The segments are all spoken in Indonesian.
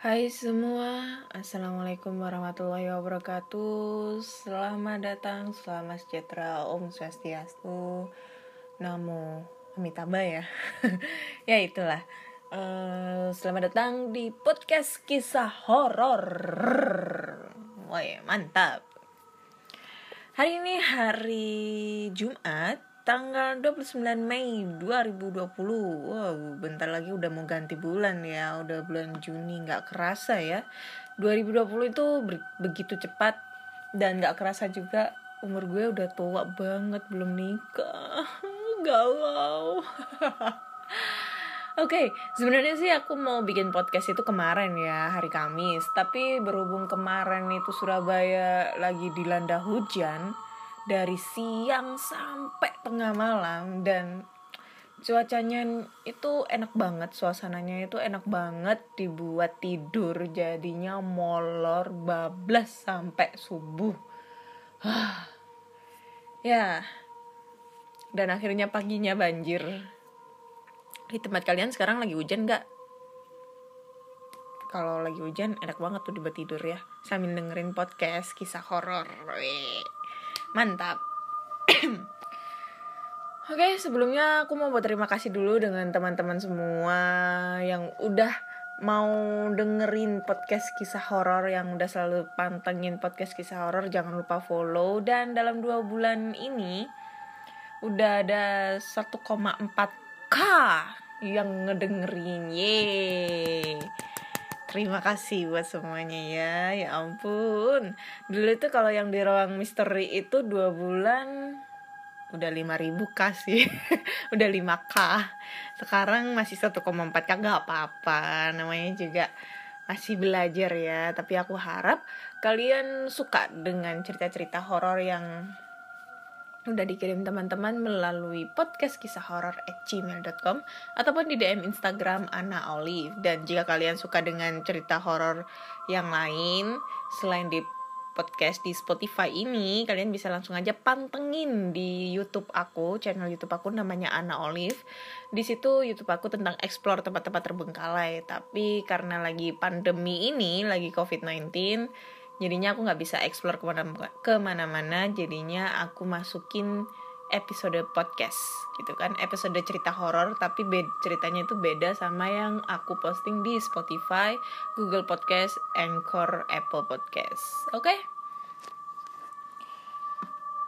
Hai semua, Assalamualaikum warahmatullahi wabarakatuh. Selamat datang, selamat sejahtera, Om Swastiastu Namo Amitabha ya. Ya itulah. Uh, Selamat datang di podcast kisah horor. Wah mantap. Hari ini hari Jumat tanggal 29 Mei 2020 Wow bentar lagi udah mau ganti bulan ya. Udah bulan Juni nggak kerasa ya. 2020 itu begitu cepat. Dan nggak kerasa juga umur gue udah tua banget belum nikah. Galau. Oke, okay, sebenarnya sih aku mau bikin podcast itu kemarin ya, hari Kamis. Tapi berhubung kemarin itu Surabaya lagi dilanda hujan, dari siang sampai tengah malam dan cuacanya itu enak banget suasananya itu enak banget dibuat tidur jadinya molor bablas sampai subuh. Ya. Dan akhirnya paginya banjir. Di tempat kalian sekarang lagi hujan nggak? Kalau lagi hujan enak banget tuh dibuat tidur ya. Sambil dengerin podcast kisah horor mantap. Oke, okay, sebelumnya aku mau berterima kasih dulu dengan teman-teman semua yang udah mau dengerin podcast kisah horor yang udah selalu pantengin podcast kisah horor. Jangan lupa follow. Dan dalam dua bulan ini udah ada 1,4k yang ngedengerin. Ye terima kasih buat semuanya ya ya ampun. Dulu itu kalau yang di ruang misteri itu dua bulan udah 5000 k sih? Udah 5k sekarang masih 1,4 k gak apa-apa. Namanya juga masih belajar ya. Tapi aku harap kalian suka dengan cerita-cerita horor yang udah dikirim teman-teman melalui podcast kisah horor at gmail.com ataupun di DM Instagram Ana Olive. Dan jika kalian suka dengan cerita horor yang lain selain di podcast di Spotify ini kalian bisa langsung aja pantengin di YouTube aku channel YouTube aku namanya Ana Olive. Di situ YouTube aku tentang explore tempat-tempat terbengkalai. Tapi karena lagi pandemi ini lagi COVID-19 jadinya aku nggak bisa explore ke mana ke mana-mana jadinya aku masukin episode podcast gitu kan episode cerita horor tapi ceritanya itu beda sama yang aku posting di Spotify, Google Podcast, Anchor, Apple Podcast. Oke? Okay?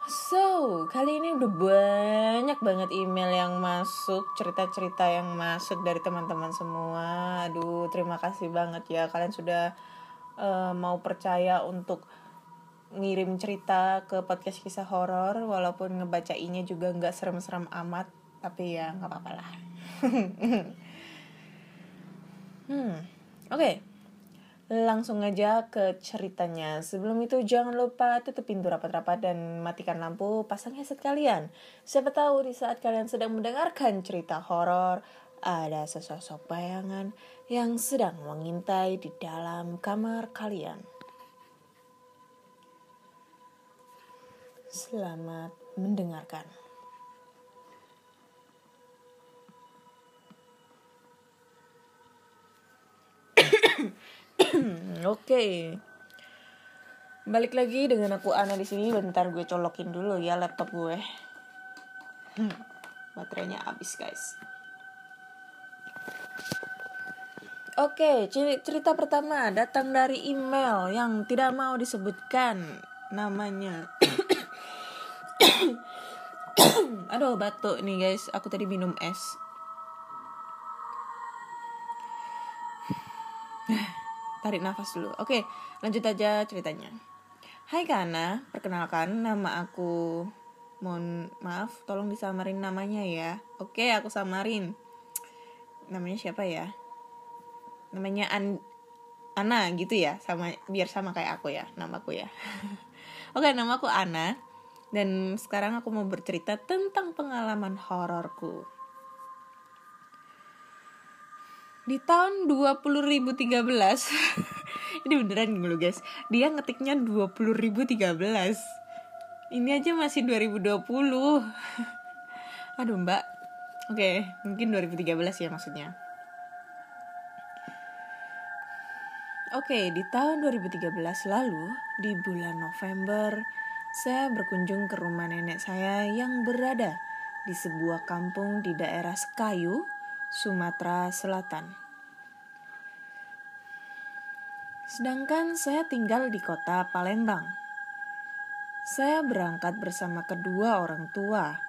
So, kali ini udah banyak banget email yang masuk, cerita-cerita yang masuk dari teman-teman semua. Aduh, terima kasih banget ya kalian sudah uh, mau percaya untuk ngirim cerita ke podcast kisah horor walaupun ngebacainya juga nggak serem-serem amat tapi ya nggak apa-apa lah. Hmm oke. Okay. langsung aja ke ceritanya. Sebelum itu jangan lupa tutup pintu rapat-rapat dan matikan lampu pasang headset kalian. Siapa tahu di saat kalian sedang mendengarkan cerita horor ada sesosok bayangan yang sedang mengintai di dalam kamar kalian. Selamat mendengarkan. Oke. Okay. Balik lagi dengan aku Ana di sini. Bentar gue colokin dulu ya laptop gue. Hmm, baterainya habis, guys. Oke, cerita pertama datang dari email yang tidak mau disebutkan namanya. Aduh, batuk nih guys. Aku tadi minum es. Tarik nafas dulu. Oke, lanjut aja ceritanya. Hai Kana, perkenalkan nama aku Mohon maaf, tolong disamarin namanya ya. Oke, aku samarin. Namanya siapa ya? Namanya An Ana gitu ya sama biar sama kayak aku ya namaku ya. Oke namaku Ana dan sekarang aku mau bercerita tentang pengalaman hororku. Di tahun 20.013 ini beneran nih guys. Dia ngetiknya 20.013 ini aja masih 2020 aduh mbak. Oke mungkin 2013 ya maksudnya Oke, di tahun 2013 lalu, di bulan November, saya berkunjung ke rumah nenek saya yang berada di sebuah kampung di daerah Sekayu, Sumatera Selatan. Sedangkan saya tinggal di kota Palembang. Saya berangkat bersama kedua orang tua,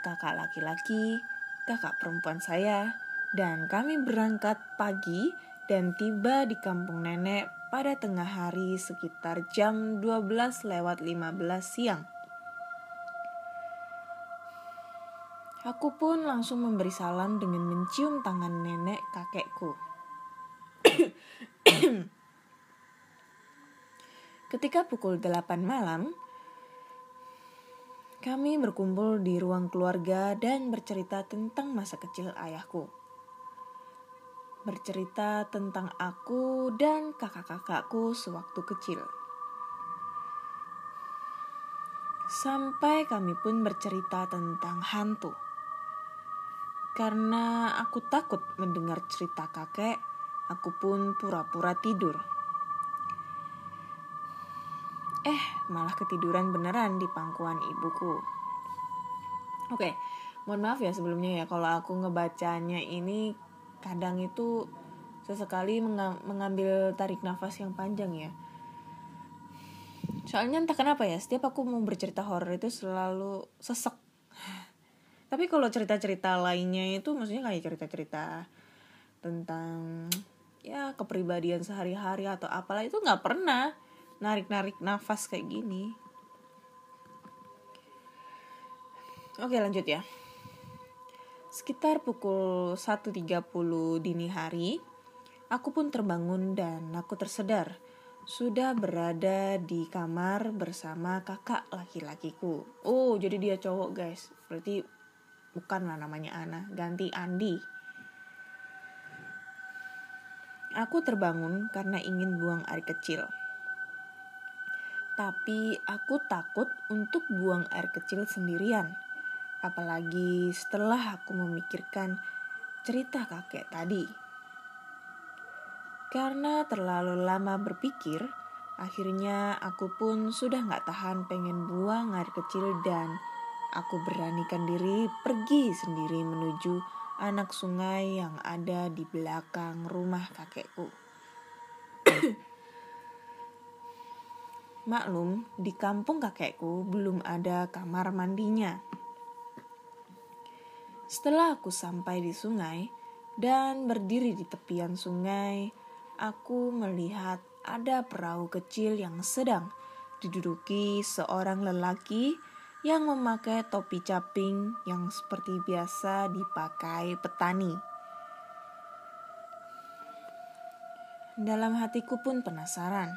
kakak laki-laki, kakak perempuan saya, dan kami berangkat pagi dan tiba di kampung nenek pada tengah hari sekitar jam 12 lewat 15 siang. Aku pun langsung memberi salam dengan mencium tangan nenek kakekku. Ketika pukul 8 malam, kami berkumpul di ruang keluarga dan bercerita tentang masa kecil ayahku bercerita tentang aku dan kakak-kakakku sewaktu kecil. Sampai kami pun bercerita tentang hantu. Karena aku takut mendengar cerita kakek, aku pun pura-pura tidur. Eh, malah ketiduran beneran di pangkuan ibuku. Oke, mohon maaf ya sebelumnya ya kalau aku ngebacanya ini kadang itu sesekali mengambil tarik nafas yang panjang ya. Soalnya entah kenapa ya setiap aku mau bercerita horor itu selalu sesek. Tapi kalau cerita-cerita lainnya itu maksudnya kayak cerita-cerita tentang ya kepribadian sehari-hari atau apalah itu nggak pernah narik-narik nafas kayak gini. Oke lanjut ya Sekitar pukul 1.30 dini hari, aku pun terbangun dan aku tersedar sudah berada di kamar bersama kakak laki-lakiku. Oh, jadi dia cowok guys. Berarti bukanlah namanya Ana, ganti Andi. Aku terbangun karena ingin buang air kecil. Tapi aku takut untuk buang air kecil sendirian apalagi setelah aku memikirkan cerita kakek tadi. Karena terlalu lama berpikir, akhirnya aku pun sudah gak tahan pengen buang air kecil dan aku beranikan diri pergi sendiri menuju anak sungai yang ada di belakang rumah kakekku. Maklum, di kampung kakekku belum ada kamar mandinya. Setelah aku sampai di sungai dan berdiri di tepian sungai, aku melihat ada perahu kecil yang sedang diduduki seorang lelaki yang memakai topi caping yang seperti biasa dipakai petani. Dalam hatiku pun penasaran.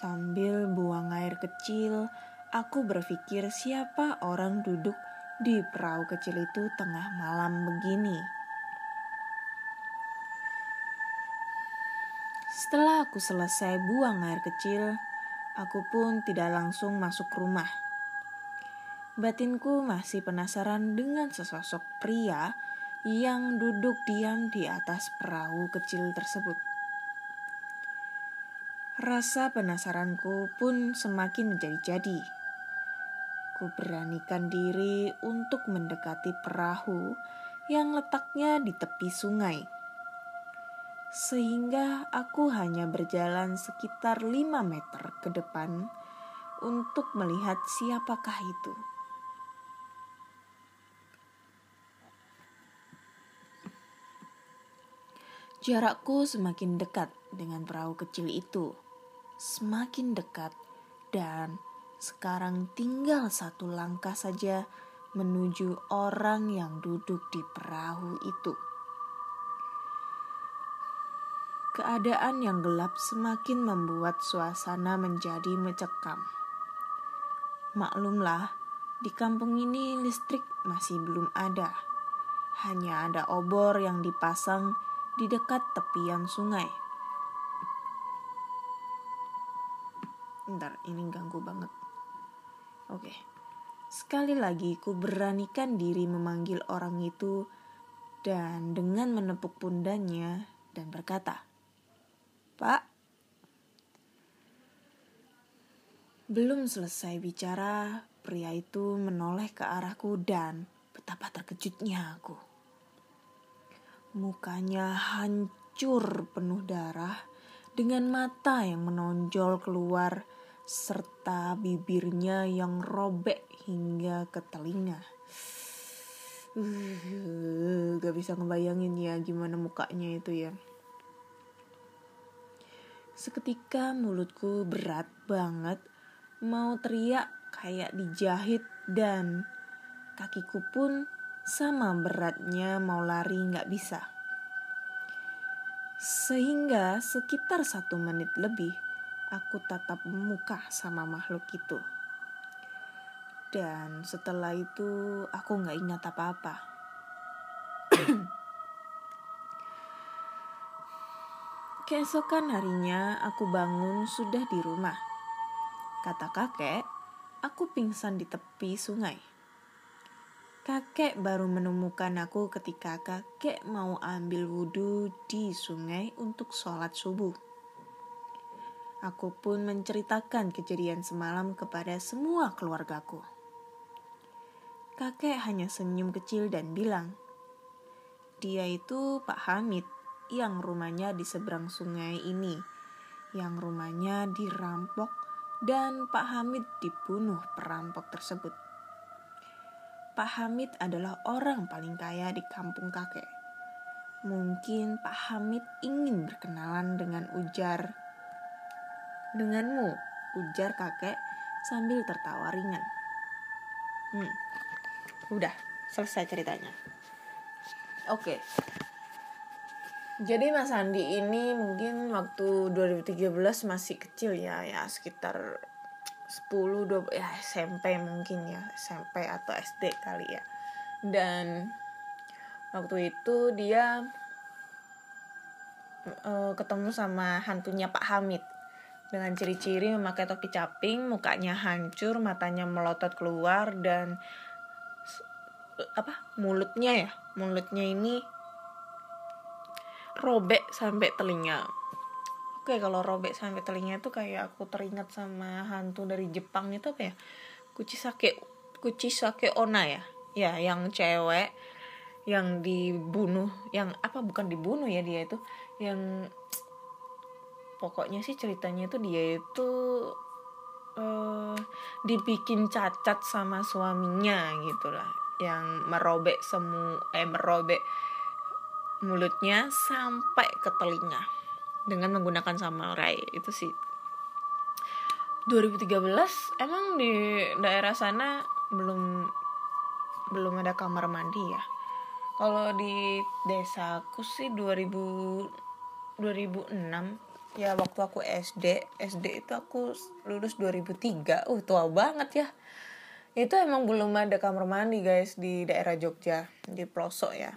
Sambil buang air kecil, aku berpikir siapa orang duduk di perahu kecil itu tengah malam begini. Setelah aku selesai buang air kecil, aku pun tidak langsung masuk rumah. Batinku masih penasaran dengan sesosok pria yang duduk diam di atas perahu kecil tersebut. Rasa penasaranku pun semakin menjadi-jadi Aku beranikan diri untuk mendekati perahu yang letaknya di tepi sungai. Sehingga aku hanya berjalan sekitar 5 meter ke depan untuk melihat siapakah itu. Jarakku semakin dekat dengan perahu kecil itu. Semakin dekat dan sekarang tinggal satu langkah saja menuju orang yang duduk di perahu itu. Keadaan yang gelap semakin membuat suasana menjadi mencekam. Maklumlah, di kampung ini listrik masih belum ada. Hanya ada obor yang dipasang di dekat tepian sungai. Ntar, ini ganggu banget. Oke. Sekali lagi ku beranikan diri memanggil orang itu dan dengan menepuk pundanya dan berkata, "Pak, Belum selesai bicara, pria itu menoleh ke arahku dan betapa terkejutnya aku. Mukanya hancur penuh darah dengan mata yang menonjol keluar serta bibirnya yang robek hingga ke telinga. Uh, gak bisa ngebayangin ya gimana mukanya itu ya. Seketika mulutku berat banget mau teriak kayak dijahit dan kakiku pun sama beratnya mau lari nggak bisa. Sehingga sekitar satu menit lebih aku tatap muka sama makhluk itu. Dan setelah itu aku nggak ingat apa-apa. Keesokan harinya aku bangun sudah di rumah Kata kakek, aku pingsan di tepi sungai. Kakek baru menemukan aku ketika kakek mau ambil wudhu di sungai untuk sholat subuh. Aku pun menceritakan kejadian semalam kepada semua keluargaku. Kakek hanya senyum kecil dan bilang, dia itu Pak Hamid yang rumahnya di seberang sungai ini, yang rumahnya dirampok dan Pak Hamid dibunuh perampok tersebut. Pak Hamid adalah orang paling kaya di kampung kakek. Mungkin Pak Hamid ingin berkenalan dengan ujar denganmu, ujar kakek sambil tertawa ringan. Hmm, udah selesai ceritanya. Oke, jadi Mas Andi ini mungkin waktu 2013 masih kecil ya, ya sekitar 10 20 ya SMP mungkin ya, SMP atau SD kali ya. Dan waktu itu dia uh, ketemu sama hantunya Pak Hamid dengan ciri-ciri memakai topi caping, mukanya hancur, matanya melotot keluar dan apa mulutnya ya? Mulutnya ini robek sampai telinga. Oke kalau robek sampai telinga itu kayak aku teringat sama hantu dari Jepang itu apa ya? Kuchisake Kuchisake Ona ya? Ya yang cewek yang dibunuh yang apa bukan dibunuh ya dia itu yang pokoknya sih ceritanya itu dia itu uh, dibikin cacat sama suaminya gitulah yang merobek semu eh merobek mulutnya sampai ke telinga dengan menggunakan samurai itu sih. 2013 emang di daerah sana belum belum ada kamar mandi ya. Kalau di desaku sih 2000 2006 ya waktu aku SD SD itu aku lulus 2003 uh tua banget ya. Itu emang belum ada kamar mandi guys di daerah Jogja di pelosok ya.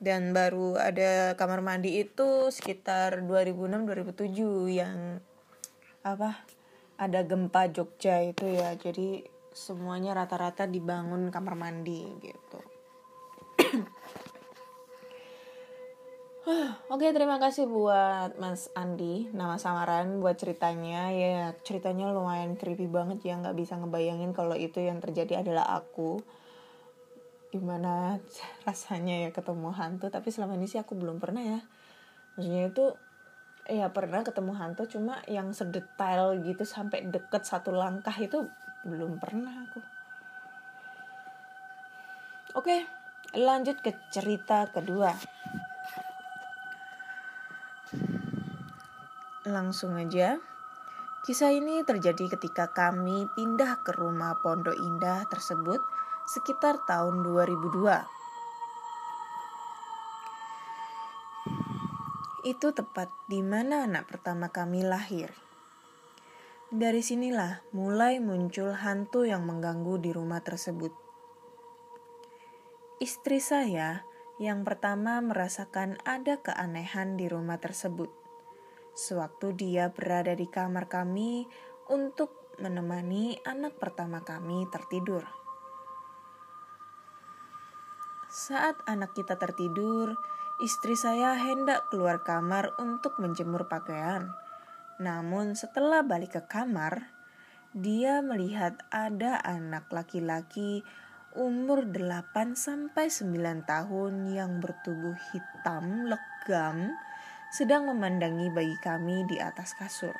Dan baru ada kamar mandi itu sekitar 2006 2007 yang apa ada gempa Jogja itu ya. Jadi semuanya rata-rata dibangun kamar mandi gitu Oke terima kasih buat Mas Andi nama samaran buat ceritanya. Ya ceritanya lumayan creepy banget ya nggak bisa ngebayangin kalau itu yang terjadi adalah aku. Gimana rasanya ya ketemu hantu tapi selama ini sih aku belum pernah ya. Maksudnya itu ya pernah ketemu hantu cuma yang sedetail gitu sampai deket satu langkah itu belum pernah aku. Oke lanjut ke cerita kedua langsung aja Kisah ini terjadi ketika kami pindah ke rumah Pondok Indah tersebut sekitar tahun 2002. Itu tepat di mana anak pertama kami lahir. Dari sinilah mulai muncul hantu yang mengganggu di rumah tersebut. Istri saya yang pertama merasakan ada keanehan di rumah tersebut. Sewaktu dia berada di kamar kami untuk menemani anak pertama kami tertidur. Saat anak kita tertidur, istri saya hendak keluar kamar untuk menjemur pakaian. Namun setelah balik ke kamar, dia melihat ada anak laki-laki umur 8 sampai 9 tahun yang bertubuh hitam legam sedang memandangi bayi kami di atas kasur.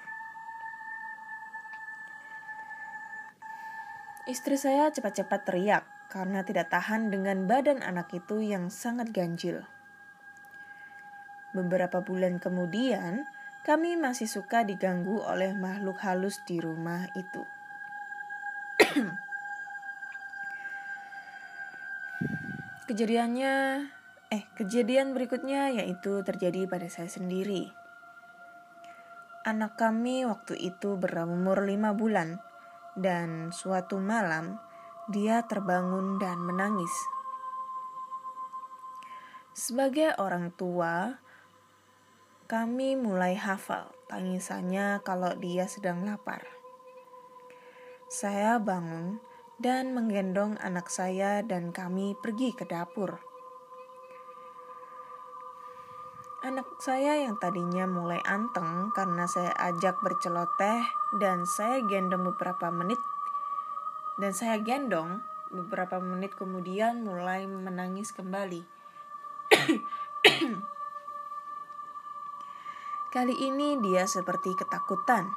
Istri saya cepat-cepat teriak karena tidak tahan dengan badan anak itu yang sangat ganjil. Beberapa bulan kemudian, kami masih suka diganggu oleh makhluk halus di rumah itu. Kejadiannya, eh, kejadian berikutnya yaitu terjadi pada saya sendiri. Anak kami waktu itu berumur lima bulan, dan suatu malam dia terbangun dan menangis. Sebagai orang tua, kami mulai hafal tangisannya kalau dia sedang lapar. Saya bangun dan menggendong anak saya dan kami pergi ke dapur. Anak saya yang tadinya mulai anteng karena saya ajak berceloteh dan saya gendong beberapa menit dan saya gendong beberapa menit kemudian mulai menangis kembali. Kali ini dia seperti ketakutan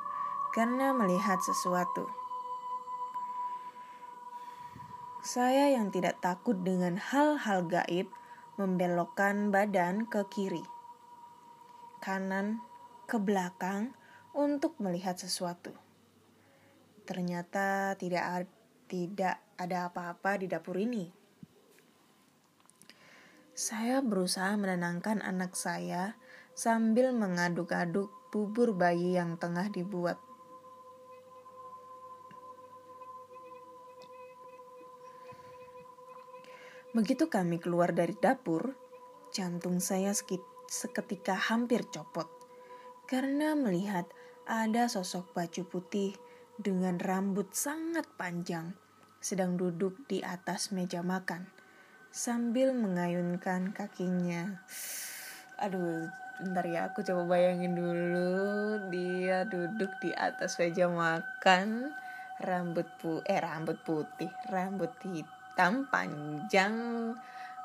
karena melihat sesuatu. Saya yang tidak takut dengan hal-hal gaib membelokkan badan ke kiri, kanan, ke belakang untuk melihat sesuatu. Ternyata tidak tidak ada apa-apa di dapur ini. Saya berusaha menenangkan anak saya sambil mengaduk-aduk bubur bayi yang tengah dibuat. Begitu kami keluar dari dapur, jantung saya seketika hampir copot. Karena melihat ada sosok baju putih dengan rambut sangat panjang sedang duduk di atas meja makan. Sambil mengayunkan kakinya. Aduh, Bentar ya, aku coba bayangin dulu. Dia duduk di atas meja makan, rambut pu eh rambut putih, rambut hitam panjang,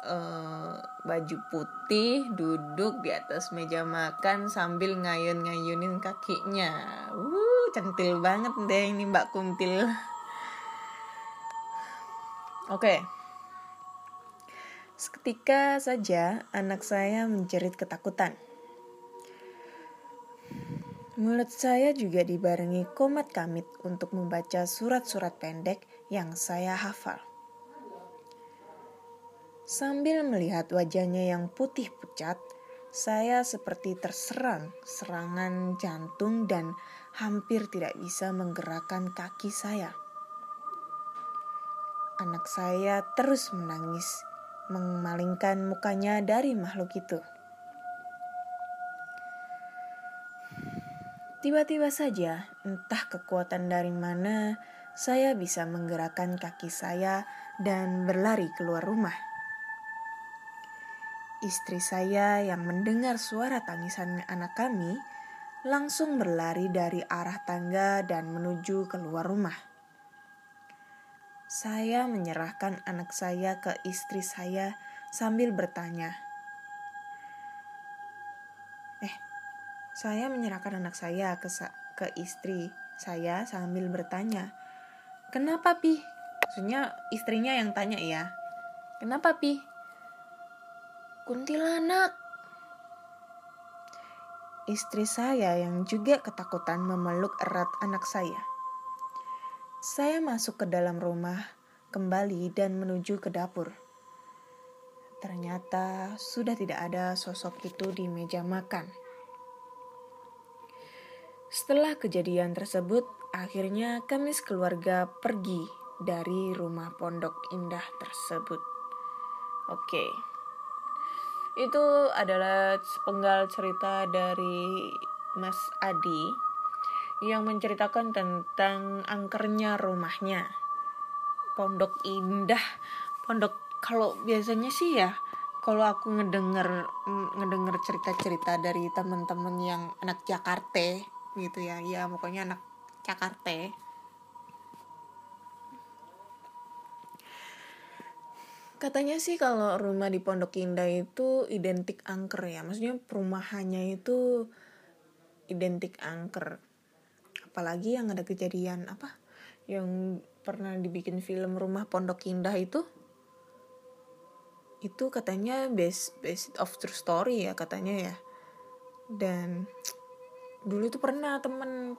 uh, baju putih, duduk di atas meja makan sambil ngayun-ngayunin kakinya. Uh, centil banget deh ini Mbak Kuntil. Oke. Okay. Seketika saja anak saya menjerit ketakutan. Mulut saya juga dibarengi komat kamit untuk membaca surat-surat pendek yang saya hafal. Sambil melihat wajahnya yang putih pucat, saya seperti terserang serangan jantung dan hampir tidak bisa menggerakkan kaki saya. Anak saya terus menangis, memalingkan mukanya dari makhluk itu. Tiba-tiba saja, entah kekuatan dari mana, saya bisa menggerakkan kaki saya dan berlari keluar rumah. Istri saya yang mendengar suara tangisan anak kami langsung berlari dari arah tangga dan menuju keluar rumah. Saya menyerahkan anak saya ke istri saya sambil bertanya, Saya menyerahkan anak saya ke, ke istri saya sambil bertanya, Kenapa Pi? Maksudnya istrinya yang tanya ya. Kenapa Pi? Kuntilanak. Istri saya yang juga ketakutan memeluk erat anak saya. Saya masuk ke dalam rumah kembali dan menuju ke dapur. Ternyata sudah tidak ada sosok itu di meja makan. Setelah kejadian tersebut, akhirnya kami sekeluarga pergi dari rumah pondok indah tersebut. Oke. Itu adalah sepenggal cerita dari Mas Adi yang menceritakan tentang angkernya rumahnya. Pondok indah, pondok kalau biasanya sih ya kalau aku ngedenger ngedenger cerita-cerita dari teman-teman yang anak Jakarta gitu ya. Ya pokoknya anak Jakarta Katanya sih kalau rumah di Pondok Indah itu identik angker ya. Maksudnya perumahannya itu identik angker. Apalagi yang ada kejadian apa? Yang pernah dibikin film Rumah Pondok Indah itu itu katanya based based of true story ya katanya ya. Dan dulu itu pernah temen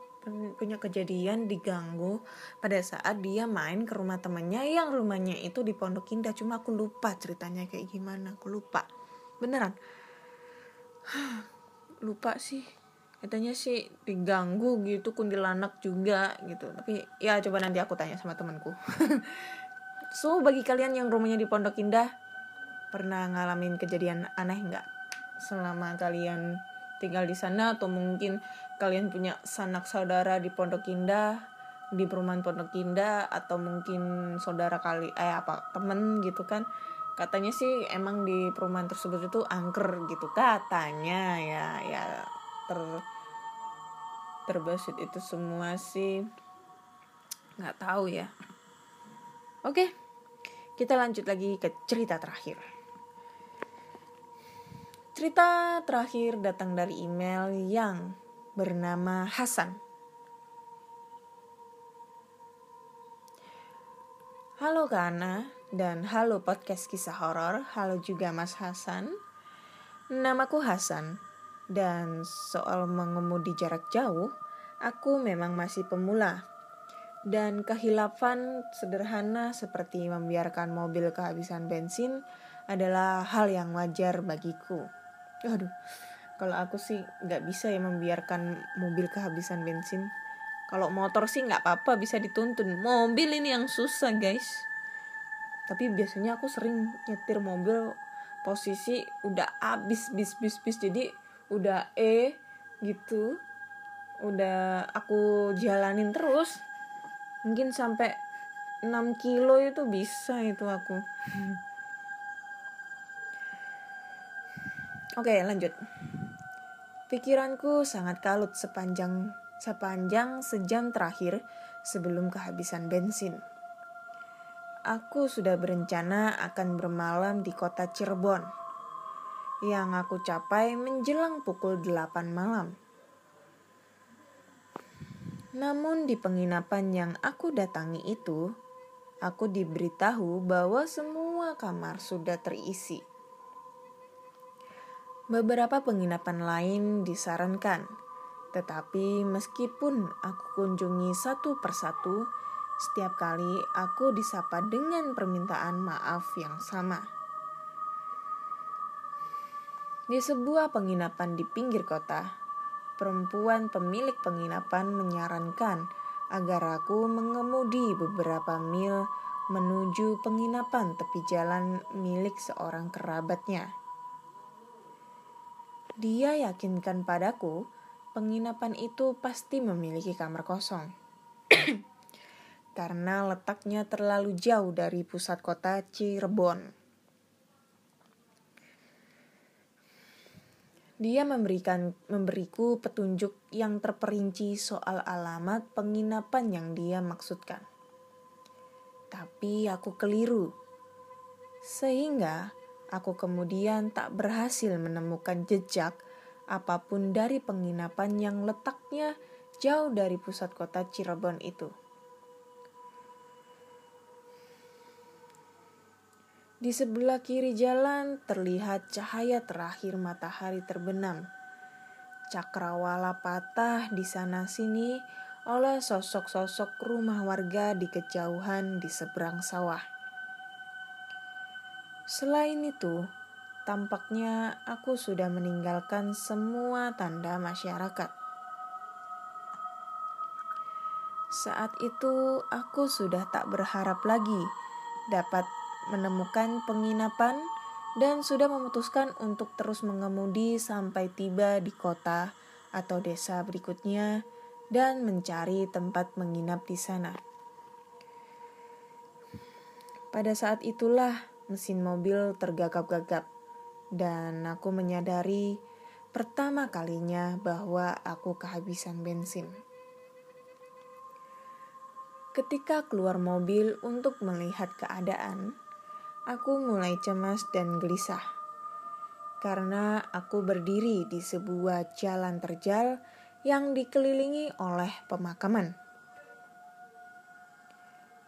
punya kejadian diganggu pada saat dia main ke rumah temannya yang rumahnya itu di Pondok Indah. Cuma aku lupa ceritanya kayak gimana. Aku lupa. Beneran. Lupa sih. Katanya sih diganggu gitu kuntilanak juga gitu. Tapi ya coba nanti aku tanya sama temanku. So bagi kalian yang rumahnya di Pondok Indah pernah ngalamin kejadian aneh nggak? Selama kalian tinggal di sana atau mungkin kalian punya sanak saudara di Pondok Indah di perumahan Pondok Indah atau mungkin saudara kali eh apa temen gitu kan. Katanya sih emang di perumahan tersebut itu angker gitu katanya ya ya ter terbesit itu semua sih. Nggak tahu ya. Oke kita lanjut lagi ke cerita terakhir. Cerita terakhir datang dari email yang bernama Hasan. Halo Kana dan halo podcast kisah horor. Halo juga Mas Hasan. Namaku Hasan dan soal mengemudi jarak jauh, aku memang masih pemula. Dan kehilafan sederhana seperti membiarkan mobil kehabisan bensin adalah hal yang wajar bagiku. Aduh, kalau aku sih nggak bisa ya membiarkan mobil kehabisan bensin. Kalau motor sih nggak apa-apa bisa dituntun. Mobil ini yang susah guys. Tapi biasanya aku sering nyetir mobil posisi udah abis bis bis bis. Jadi udah e gitu. Udah aku jalanin terus. Mungkin sampai 6 kilo itu bisa itu aku. Oke lanjut Pikiranku sangat kalut sepanjang sepanjang sejam terakhir sebelum kehabisan bensin. Aku sudah berencana akan bermalam di kota Cirebon yang aku capai menjelang pukul 8 malam. Namun di penginapan yang aku datangi itu, aku diberitahu bahwa semua kamar sudah terisi. Beberapa penginapan lain disarankan, tetapi meskipun aku kunjungi satu persatu, setiap kali aku disapa dengan permintaan maaf yang sama. Di sebuah penginapan di pinggir kota, perempuan pemilik penginapan menyarankan agar aku mengemudi beberapa mil menuju penginapan tepi jalan milik seorang kerabatnya. Dia yakinkan padaku penginapan itu pasti memiliki kamar kosong. Karena letaknya terlalu jauh dari pusat kota Cirebon. Dia memberikan memberiku petunjuk yang terperinci soal alamat penginapan yang dia maksudkan. Tapi aku keliru. Sehingga Aku kemudian tak berhasil menemukan jejak apa pun dari penginapan yang letaknya jauh dari pusat kota Cirebon itu. Di sebelah kiri jalan terlihat cahaya terakhir matahari terbenam. Cakrawala patah di sana-sini oleh sosok-sosok rumah warga di kejauhan di seberang sawah. Selain itu, tampaknya aku sudah meninggalkan semua tanda masyarakat. Saat itu, aku sudah tak berharap lagi dapat menemukan penginapan dan sudah memutuskan untuk terus mengemudi sampai tiba di kota atau desa berikutnya dan mencari tempat menginap di sana. Pada saat itulah mesin mobil tergagap-gagap, dan aku menyadari pertama kalinya bahwa aku kehabisan bensin. Ketika keluar mobil untuk melihat keadaan, aku mulai cemas dan gelisah. Karena aku berdiri di sebuah jalan terjal yang dikelilingi oleh pemakaman.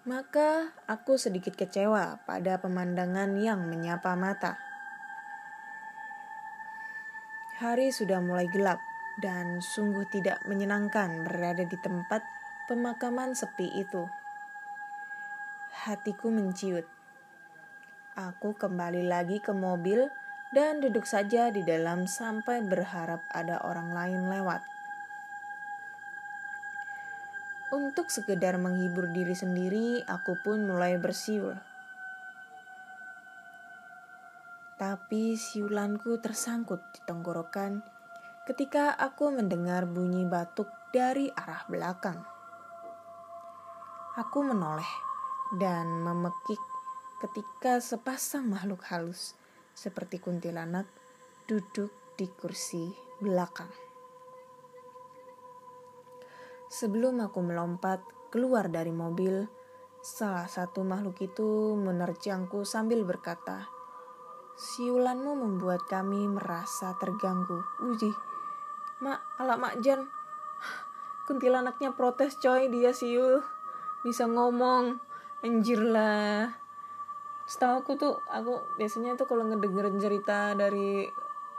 Maka aku sedikit kecewa pada pemandangan yang menyapa mata. Hari sudah mulai gelap dan sungguh tidak menyenangkan berada di tempat pemakaman sepi itu. Hatiku menciut. Aku kembali lagi ke mobil dan duduk saja di dalam sampai berharap ada orang lain lewat. Untuk sekedar menghibur diri sendiri, aku pun mulai bersiul. Tapi siulanku tersangkut di tenggorokan ketika aku mendengar bunyi batuk dari arah belakang. Aku menoleh dan memekik ketika sepasang makhluk halus seperti kuntilanak duduk di kursi belakang. Sebelum aku melompat keluar dari mobil, salah satu makhluk itu menerjangku sambil berkata, Siulanmu membuat kami merasa terganggu. Uji, mak, ala mak Jan. Kuntilanaknya protes coy, dia siul. Bisa ngomong. Anjir lah. Setahu aku tuh, aku biasanya tuh kalau ngedengerin cerita dari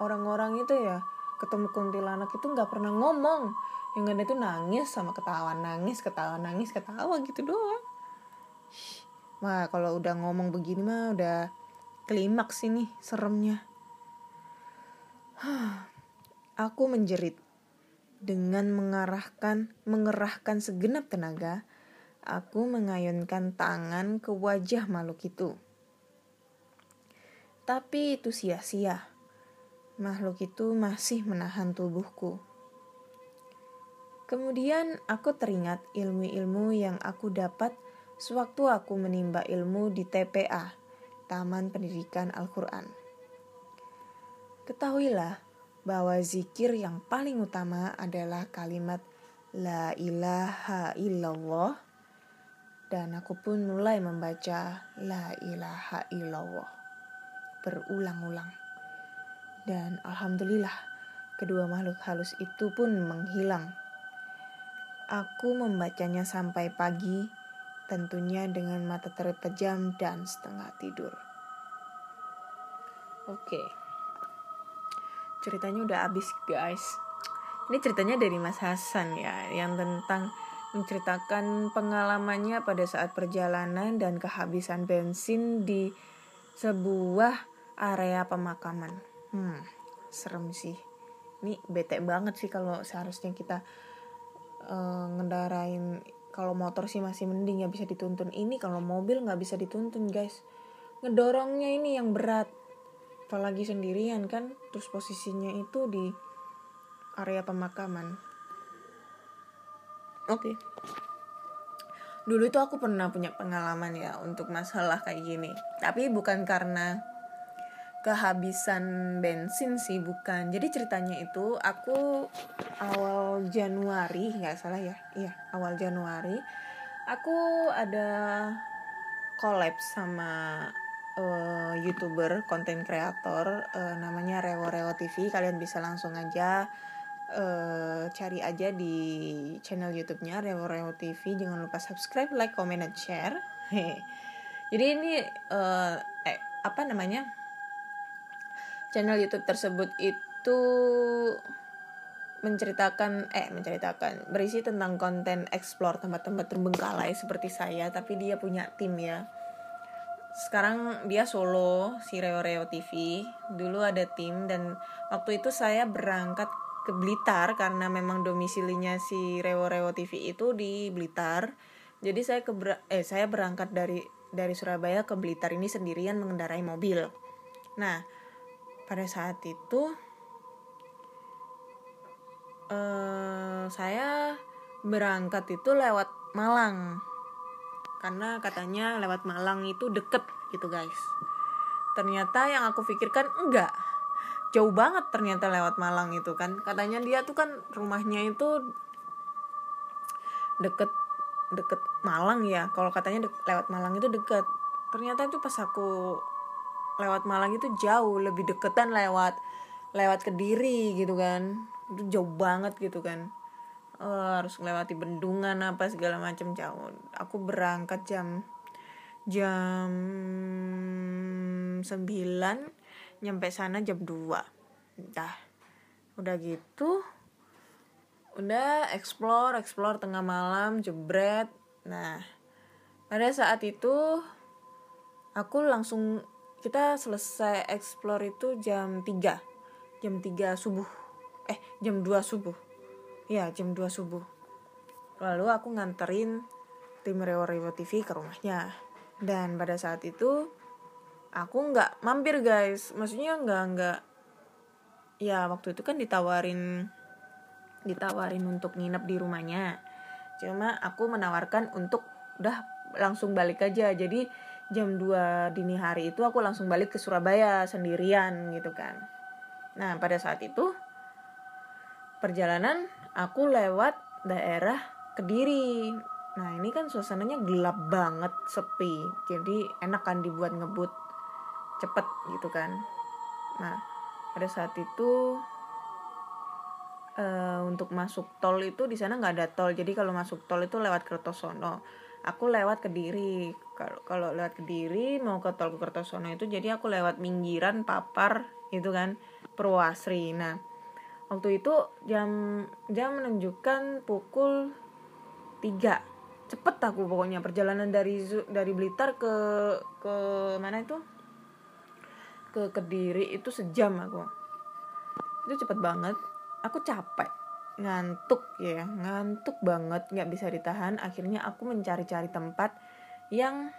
orang-orang itu ya, ketemu kuntilanak itu nggak pernah ngomong. Yang ada tuh nangis sama ketawa, nangis, ketawa, nangis, ketawa gitu doang. Wah, kalau udah ngomong begini mah udah klimaks ini seremnya. Aku menjerit dengan mengarahkan mengerahkan segenap tenaga. Aku mengayunkan tangan ke wajah makhluk itu. Tapi itu sia-sia. Makhluk itu masih menahan tubuhku. Kemudian aku teringat ilmu-ilmu yang aku dapat sewaktu aku menimba ilmu di TPA Taman Pendidikan Al-Quran. Ketahuilah bahwa zikir yang paling utama adalah kalimat La ilaha illallah dan aku pun mulai membaca La ilaha illallah berulang-ulang. Dan alhamdulillah kedua makhluk halus itu pun menghilang. Aku membacanya sampai pagi tentunya dengan mata terpejam dan setengah tidur. Oke. Ceritanya udah habis, guys. Ini ceritanya dari Mas Hasan ya, yang tentang menceritakan pengalamannya pada saat perjalanan dan kehabisan bensin di sebuah area pemakaman. Hmm, serem sih. Ini bete banget sih kalau seharusnya kita uh, ngendarain kalau motor sih masih mending ya bisa dituntun. Ini kalau mobil nggak bisa dituntun guys. Ngedorongnya ini yang berat. Apalagi sendirian kan? Terus posisinya itu di area pemakaman. Oke. Okay. dulu itu aku pernah punya pengalaman ya untuk masalah kayak gini. Tapi bukan karena kehabisan bensin sih bukan. Jadi ceritanya itu aku awal Januari nggak salah ya? Iya awal Januari. Aku ada collab sama uh, youtuber konten kreator uh, namanya Rewo Rewo TV kalian bisa langsung aja uh, cari aja di channel YouTube-nya Rewo Rewo TV jangan lupa subscribe like comment dan share. Jadi ini uh, eh, apa namanya channel YouTube tersebut itu menceritakan eh menceritakan berisi tentang konten explore tempat-tempat terbengkalai seperti saya tapi dia punya tim ya. Sekarang dia solo si Reo Reo TV dulu ada tim dan waktu itu saya berangkat ke Blitar karena memang domisilinya si Reo Reo TV itu di Blitar. Jadi saya ke eh saya berangkat dari dari Surabaya ke Blitar ini sendirian mengendarai mobil. Nah pada saat itu uh, saya berangkat itu lewat Malang. Karena katanya lewat Malang itu deket gitu guys. Ternyata yang aku pikirkan enggak. Jauh banget ternyata lewat Malang itu kan. Katanya dia tuh kan rumahnya itu deket deket Malang ya. Kalau katanya de lewat Malang itu deket. Ternyata itu pas aku lewat Malang itu jauh lebih deketan lewat lewat kediri gitu kan. Itu jauh banget gitu kan. Uh, harus melewati bendungan apa segala macam jauh. Aku berangkat jam jam 9 nyampe sana jam 2 dah. Udah gitu udah explore explore tengah malam jebret. Nah pada saat itu aku langsung kita selesai explore itu jam 3 jam 3 subuh. Eh jam 2 subuh. Ya jam 2 subuh. Lalu aku nganterin tim Rewo Rewo TV ke rumahnya. Dan pada saat itu aku nggak mampir guys. Maksudnya nggak nggak. Ya waktu itu kan ditawarin ditawarin untuk nginep di rumahnya. Cuma aku menawarkan untuk udah langsung balik aja. Jadi jam 2 dini hari itu aku langsung balik ke Surabaya sendirian gitu kan Nah, pada saat itu perjalanan aku lewat daerah Kediri. Nah, ini kan suasananya gelap banget, sepi. Jadi enak kan dibuat ngebut cepet gitu kan. Nah, pada saat itu uh, untuk masuk tol itu di sana nggak ada tol. Jadi kalau masuk tol itu lewat Kertosono. Aku lewat Kediri. Kalau kalau lewat Kediri mau ke tol ke Kertosono itu jadi aku lewat Minggiran, Papar itu kan Purwasri. Nah, waktu itu jam jam menunjukkan pukul 3. Cepet aku pokoknya perjalanan dari dari Blitar ke ke mana itu? Ke Kediri itu sejam aku. Itu cepet banget. Aku capek ngantuk ya ngantuk banget nggak bisa ditahan. Akhirnya aku mencari-cari tempat yang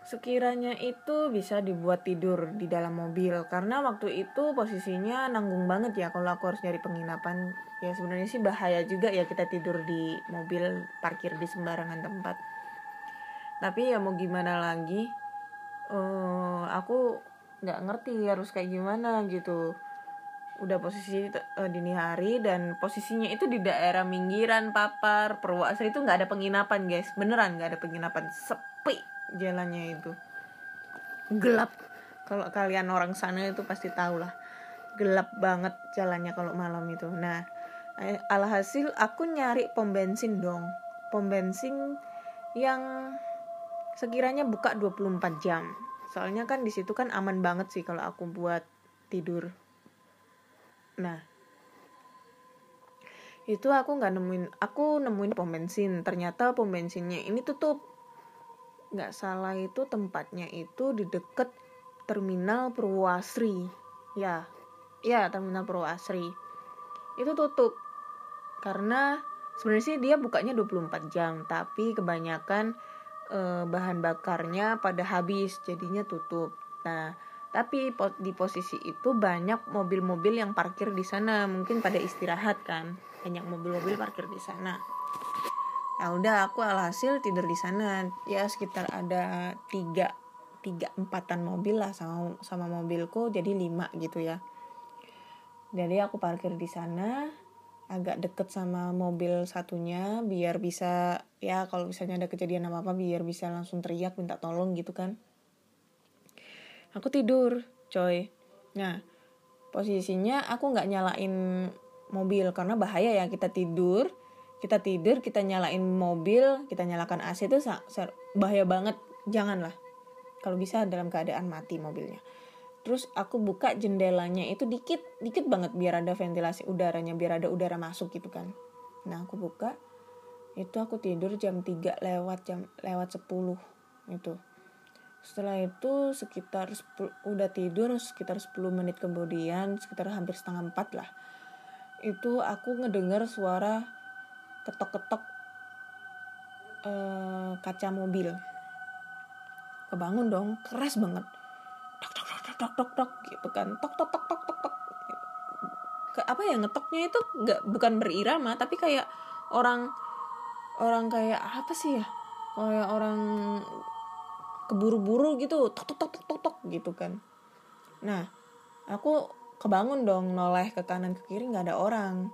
sekiranya itu bisa dibuat tidur di dalam mobil. Karena waktu itu posisinya nanggung banget ya kalau aku harus nyari penginapan. Ya sebenarnya sih bahaya juga ya kita tidur di mobil parkir di sembarangan tempat. Tapi ya mau gimana lagi uh, aku nggak ngerti harus kayak gimana gitu udah posisi uh, dini hari dan posisinya itu di daerah Minggiran Papar Purwasari itu nggak ada penginapan guys. Beneran nggak ada penginapan. Sepi jalannya itu. Gelap. Kalau kalian orang sana itu pasti tahu lah gelap banget jalannya kalau malam itu. Nah eh, alhasil aku nyari pom bensin dong. Pom bensin yang sekiranya buka 24 jam. Soalnya kan di situ kan aman banget sih kalau aku buat tidur nah itu aku nggak nemuin aku nemuin pom bensin. Ternyata pom bensinnya ini tutup. Nggak salah itu tempatnya itu di deket terminal Purwasri. Ya ya terminal Purwasri. Itu tutup karena sebenarnya sih dia bukanya 24 jam tapi kebanyakan eh, bahan bakarnya pada habis jadinya tutup. Nah tapi di posisi itu banyak mobil-mobil yang parkir di sana. Mungkin pada istirahat kan. Banyak mobil-mobil parkir di sana. Ya udah aku alhasil tidur di sana. Ya sekitar ada tiga tiga empatan mobil lah sama sama mobilku. Jadi lima gitu ya. Jadi aku parkir di sana agak deket sama mobil satunya biar bisa ya kalau misalnya ada kejadian apa apa biar bisa langsung teriak minta tolong gitu kan aku tidur coy. Nah posisinya aku nggak nyalain mobil karena bahaya ya. Kita tidur kita tidur kita nyalain mobil kita nyalakan AC itu bahaya banget. Janganlah. Kalau bisa dalam keadaan mati mobilnya. Terus aku buka jendelanya itu dikit dikit banget biar ada ventilasi udaranya biar ada udara masuk gitu kan. Nah aku buka. Itu aku tidur jam 3 lewat jam lewat 10 itu setelah itu sekitar 10, udah tidur sekitar 10 menit kemudian sekitar hampir setengah empat lah. Itu aku ngedengar suara ketok-ketok uh, kaca mobil. Kebangun dong keras banget. Tok tok tok tok tok tok gitu kan. Tok tok tok tok tok tok. Ke apa ya ngetoknya itu nggak bukan berirama tapi kayak orang orang kayak apa sih ya? Kayak orang keburu-buru gitu tok tok tok tok tok tok gitu kan. Nah aku kebangun dong noleh ke kanan ke kiri nggak ada orang.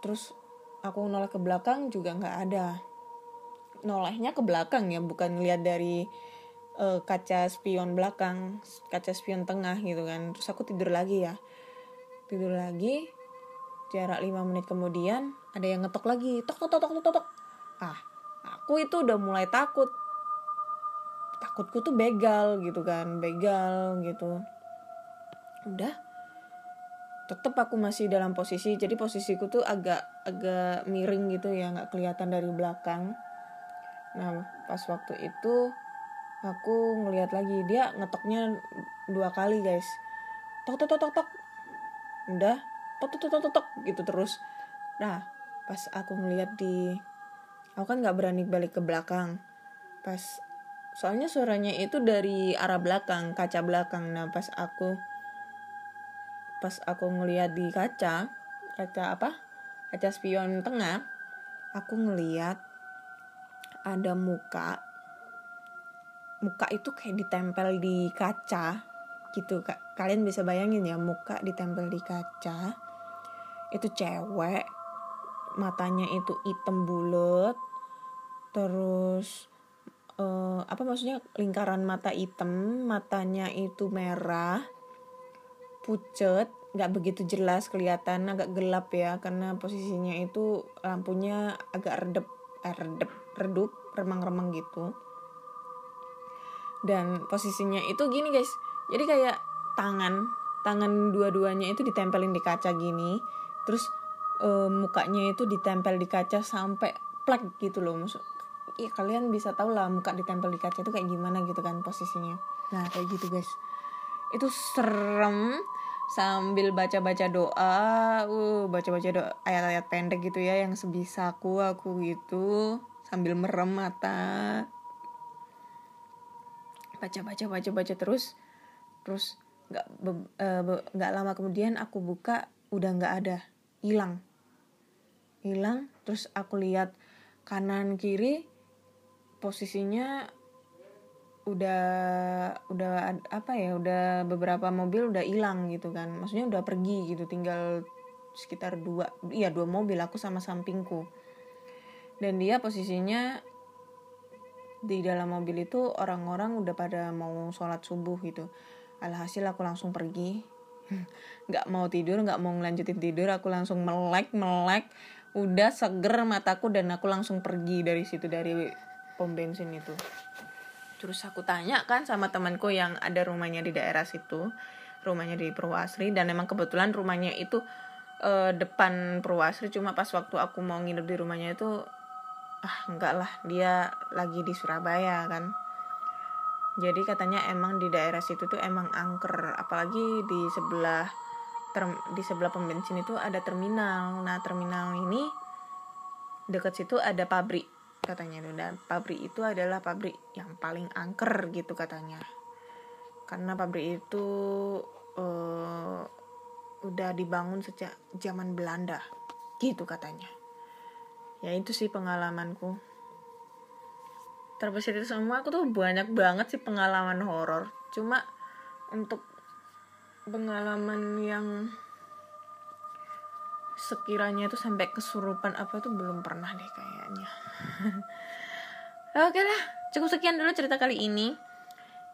Terus aku noleh ke belakang juga nggak ada. Nolehnya ke belakang ya bukan lihat dari uh, kaca spion belakang kaca spion tengah gitu kan. Terus aku tidur lagi ya. Tidur lagi jarak 5 menit kemudian ada yang ngetok lagi tok tok tok tok tok, tok. ah aku itu udah mulai takut takutku tuh begal gitu kan begal gitu. Udah tetap aku masih dalam posisi jadi posisiku tuh agak agak miring gitu ya nggak kelihatan dari belakang. Nah pas waktu itu aku ngelihat lagi dia ngetoknya dua kali guys. Tok tok tok tok tok. Udah tok tok tok tok tok gitu terus. Nah pas aku ngelihat di aku kan nggak berani balik ke belakang. Pas soalnya suaranya itu dari arah belakang kaca belakang. Nah pas aku pas aku ngeliat di kaca kaca apa? Kaca spion tengah aku ngeliat ada muka. Muka itu kayak ditempel di kaca gitu kalian bisa bayangin ya muka ditempel di kaca. Itu cewek matanya itu hitam bulat. Terus uh, apa maksudnya lingkaran mata hitam matanya itu merah pucet nggak begitu jelas kelihatan agak gelap ya karena posisinya itu lampunya agak redep eh, redup remang-remang gitu. Dan posisinya itu gini guys. Jadi kayak tangan tangan dua-duanya itu ditempelin di kaca gini terus e, mukanya itu ditempel di kaca sampai plek gitu loh ya kalian bisa tahu lah muka ditempel di kaca itu kayak gimana gitu kan posisinya. Nah kayak gitu guys. Itu serem. Sambil baca-baca doa, uh baca-baca doa ayat-ayat pendek gitu ya yang sebisaku aku gitu. Sambil merem mata. Baca-baca baca-baca terus. Terus nggak eh, nggak uh, lama kemudian aku buka udah nggak ada. Hilang. Hilang terus aku lihat kanan kiri posisinya udah udah apa ya udah beberapa mobil udah hilang gitu kan. Maksudnya udah pergi gitu tinggal sekitar dua iya dua mobil aku sama sampingku. Dan dia posisinya di dalam mobil itu orang-orang udah pada mau sholat subuh gitu. Alhasil aku langsung pergi. Nggak mau tidur nggak mau ngelanjutin tidur aku langsung melek melek udah seger mataku dan aku langsung pergi dari situ dari pom bensin itu. Terus aku tanya kan sama temanku yang ada rumahnya di daerah situ rumahnya di Purwasri dan emang kebetulan rumahnya itu uh, depan Purwasri. Cuma pas waktu aku mau nginep di rumahnya itu ah enggak lah dia lagi di Surabaya kan. Jadi katanya emang di daerah situ tuh emang angker. Apalagi di sebelah term, di sebelah pembensin itu ada terminal. Nah terminal ini dekat situ ada pabrik katanya. Itu dan pabrik itu adalah pabrik yang paling angker gitu katanya. Karena pabrik itu uh, udah dibangun sejak zaman Belanda gitu katanya. Ya itu sih pengalamanku. Terbesit itu semua aku tuh banyak banget sih pengalaman horor. Cuma untuk pengalaman yang sekiranya itu sampai kesurupan apa itu belum pernah deh kayaknya. Oke lah cukup sekian dulu cerita kali ini.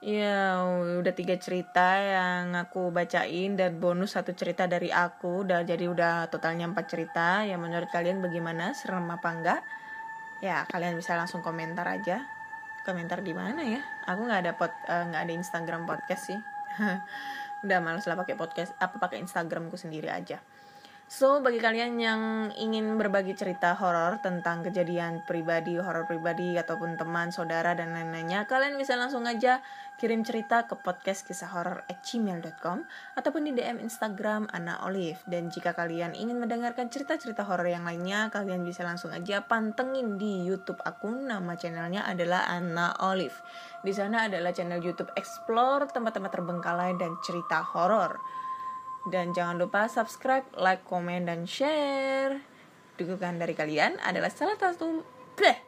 Ya udah tiga cerita yang aku bacain dan bonus satu cerita dari aku. Udah jadi udah totalnya empat cerita. Ya menurut kalian bagaimana? Serem apa enggak? Ya kalian bisa langsung komentar aja. Komentar di mana ya? Aku nggak ada pot eh, nggak uh, ada Instagram podcast sih. Udah males lah pakai podcast apa pakai Instagramku sendiri aja So, bagi kalian yang ingin berbagi cerita horor tentang kejadian pribadi, horor pribadi, ataupun teman, saudara, dan lain-lainnya, kalian bisa langsung aja kirim cerita ke podcast kisah horor at gmail.com ataupun di DM Instagram Ana Olive. Dan jika kalian ingin mendengarkan cerita-cerita horor yang lainnya, kalian bisa langsung aja pantengin di YouTube akun. Nama channelnya adalah Ana Olive. Di sana adalah channel YouTube Explore tempat-tempat terbengkalai dan cerita horor. Dan jangan lupa subscribe, like, komen, dan share. Dukungan dari kalian adalah salah satu bleh,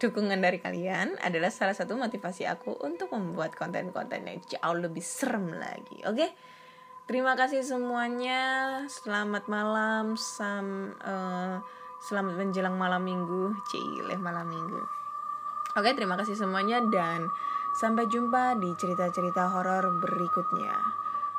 dukungan dari kalian adalah salah satu motivasi aku untuk membuat konten-konten yang jauh lebih serem lagi. Oke? Okay? Terima kasih semuanya. Selamat malam, sam uh, selamat menjelang malam minggu. Cile malam minggu. Oke, terima kasih semuanya dan Sampai jumpa di cerita-cerita horor berikutnya.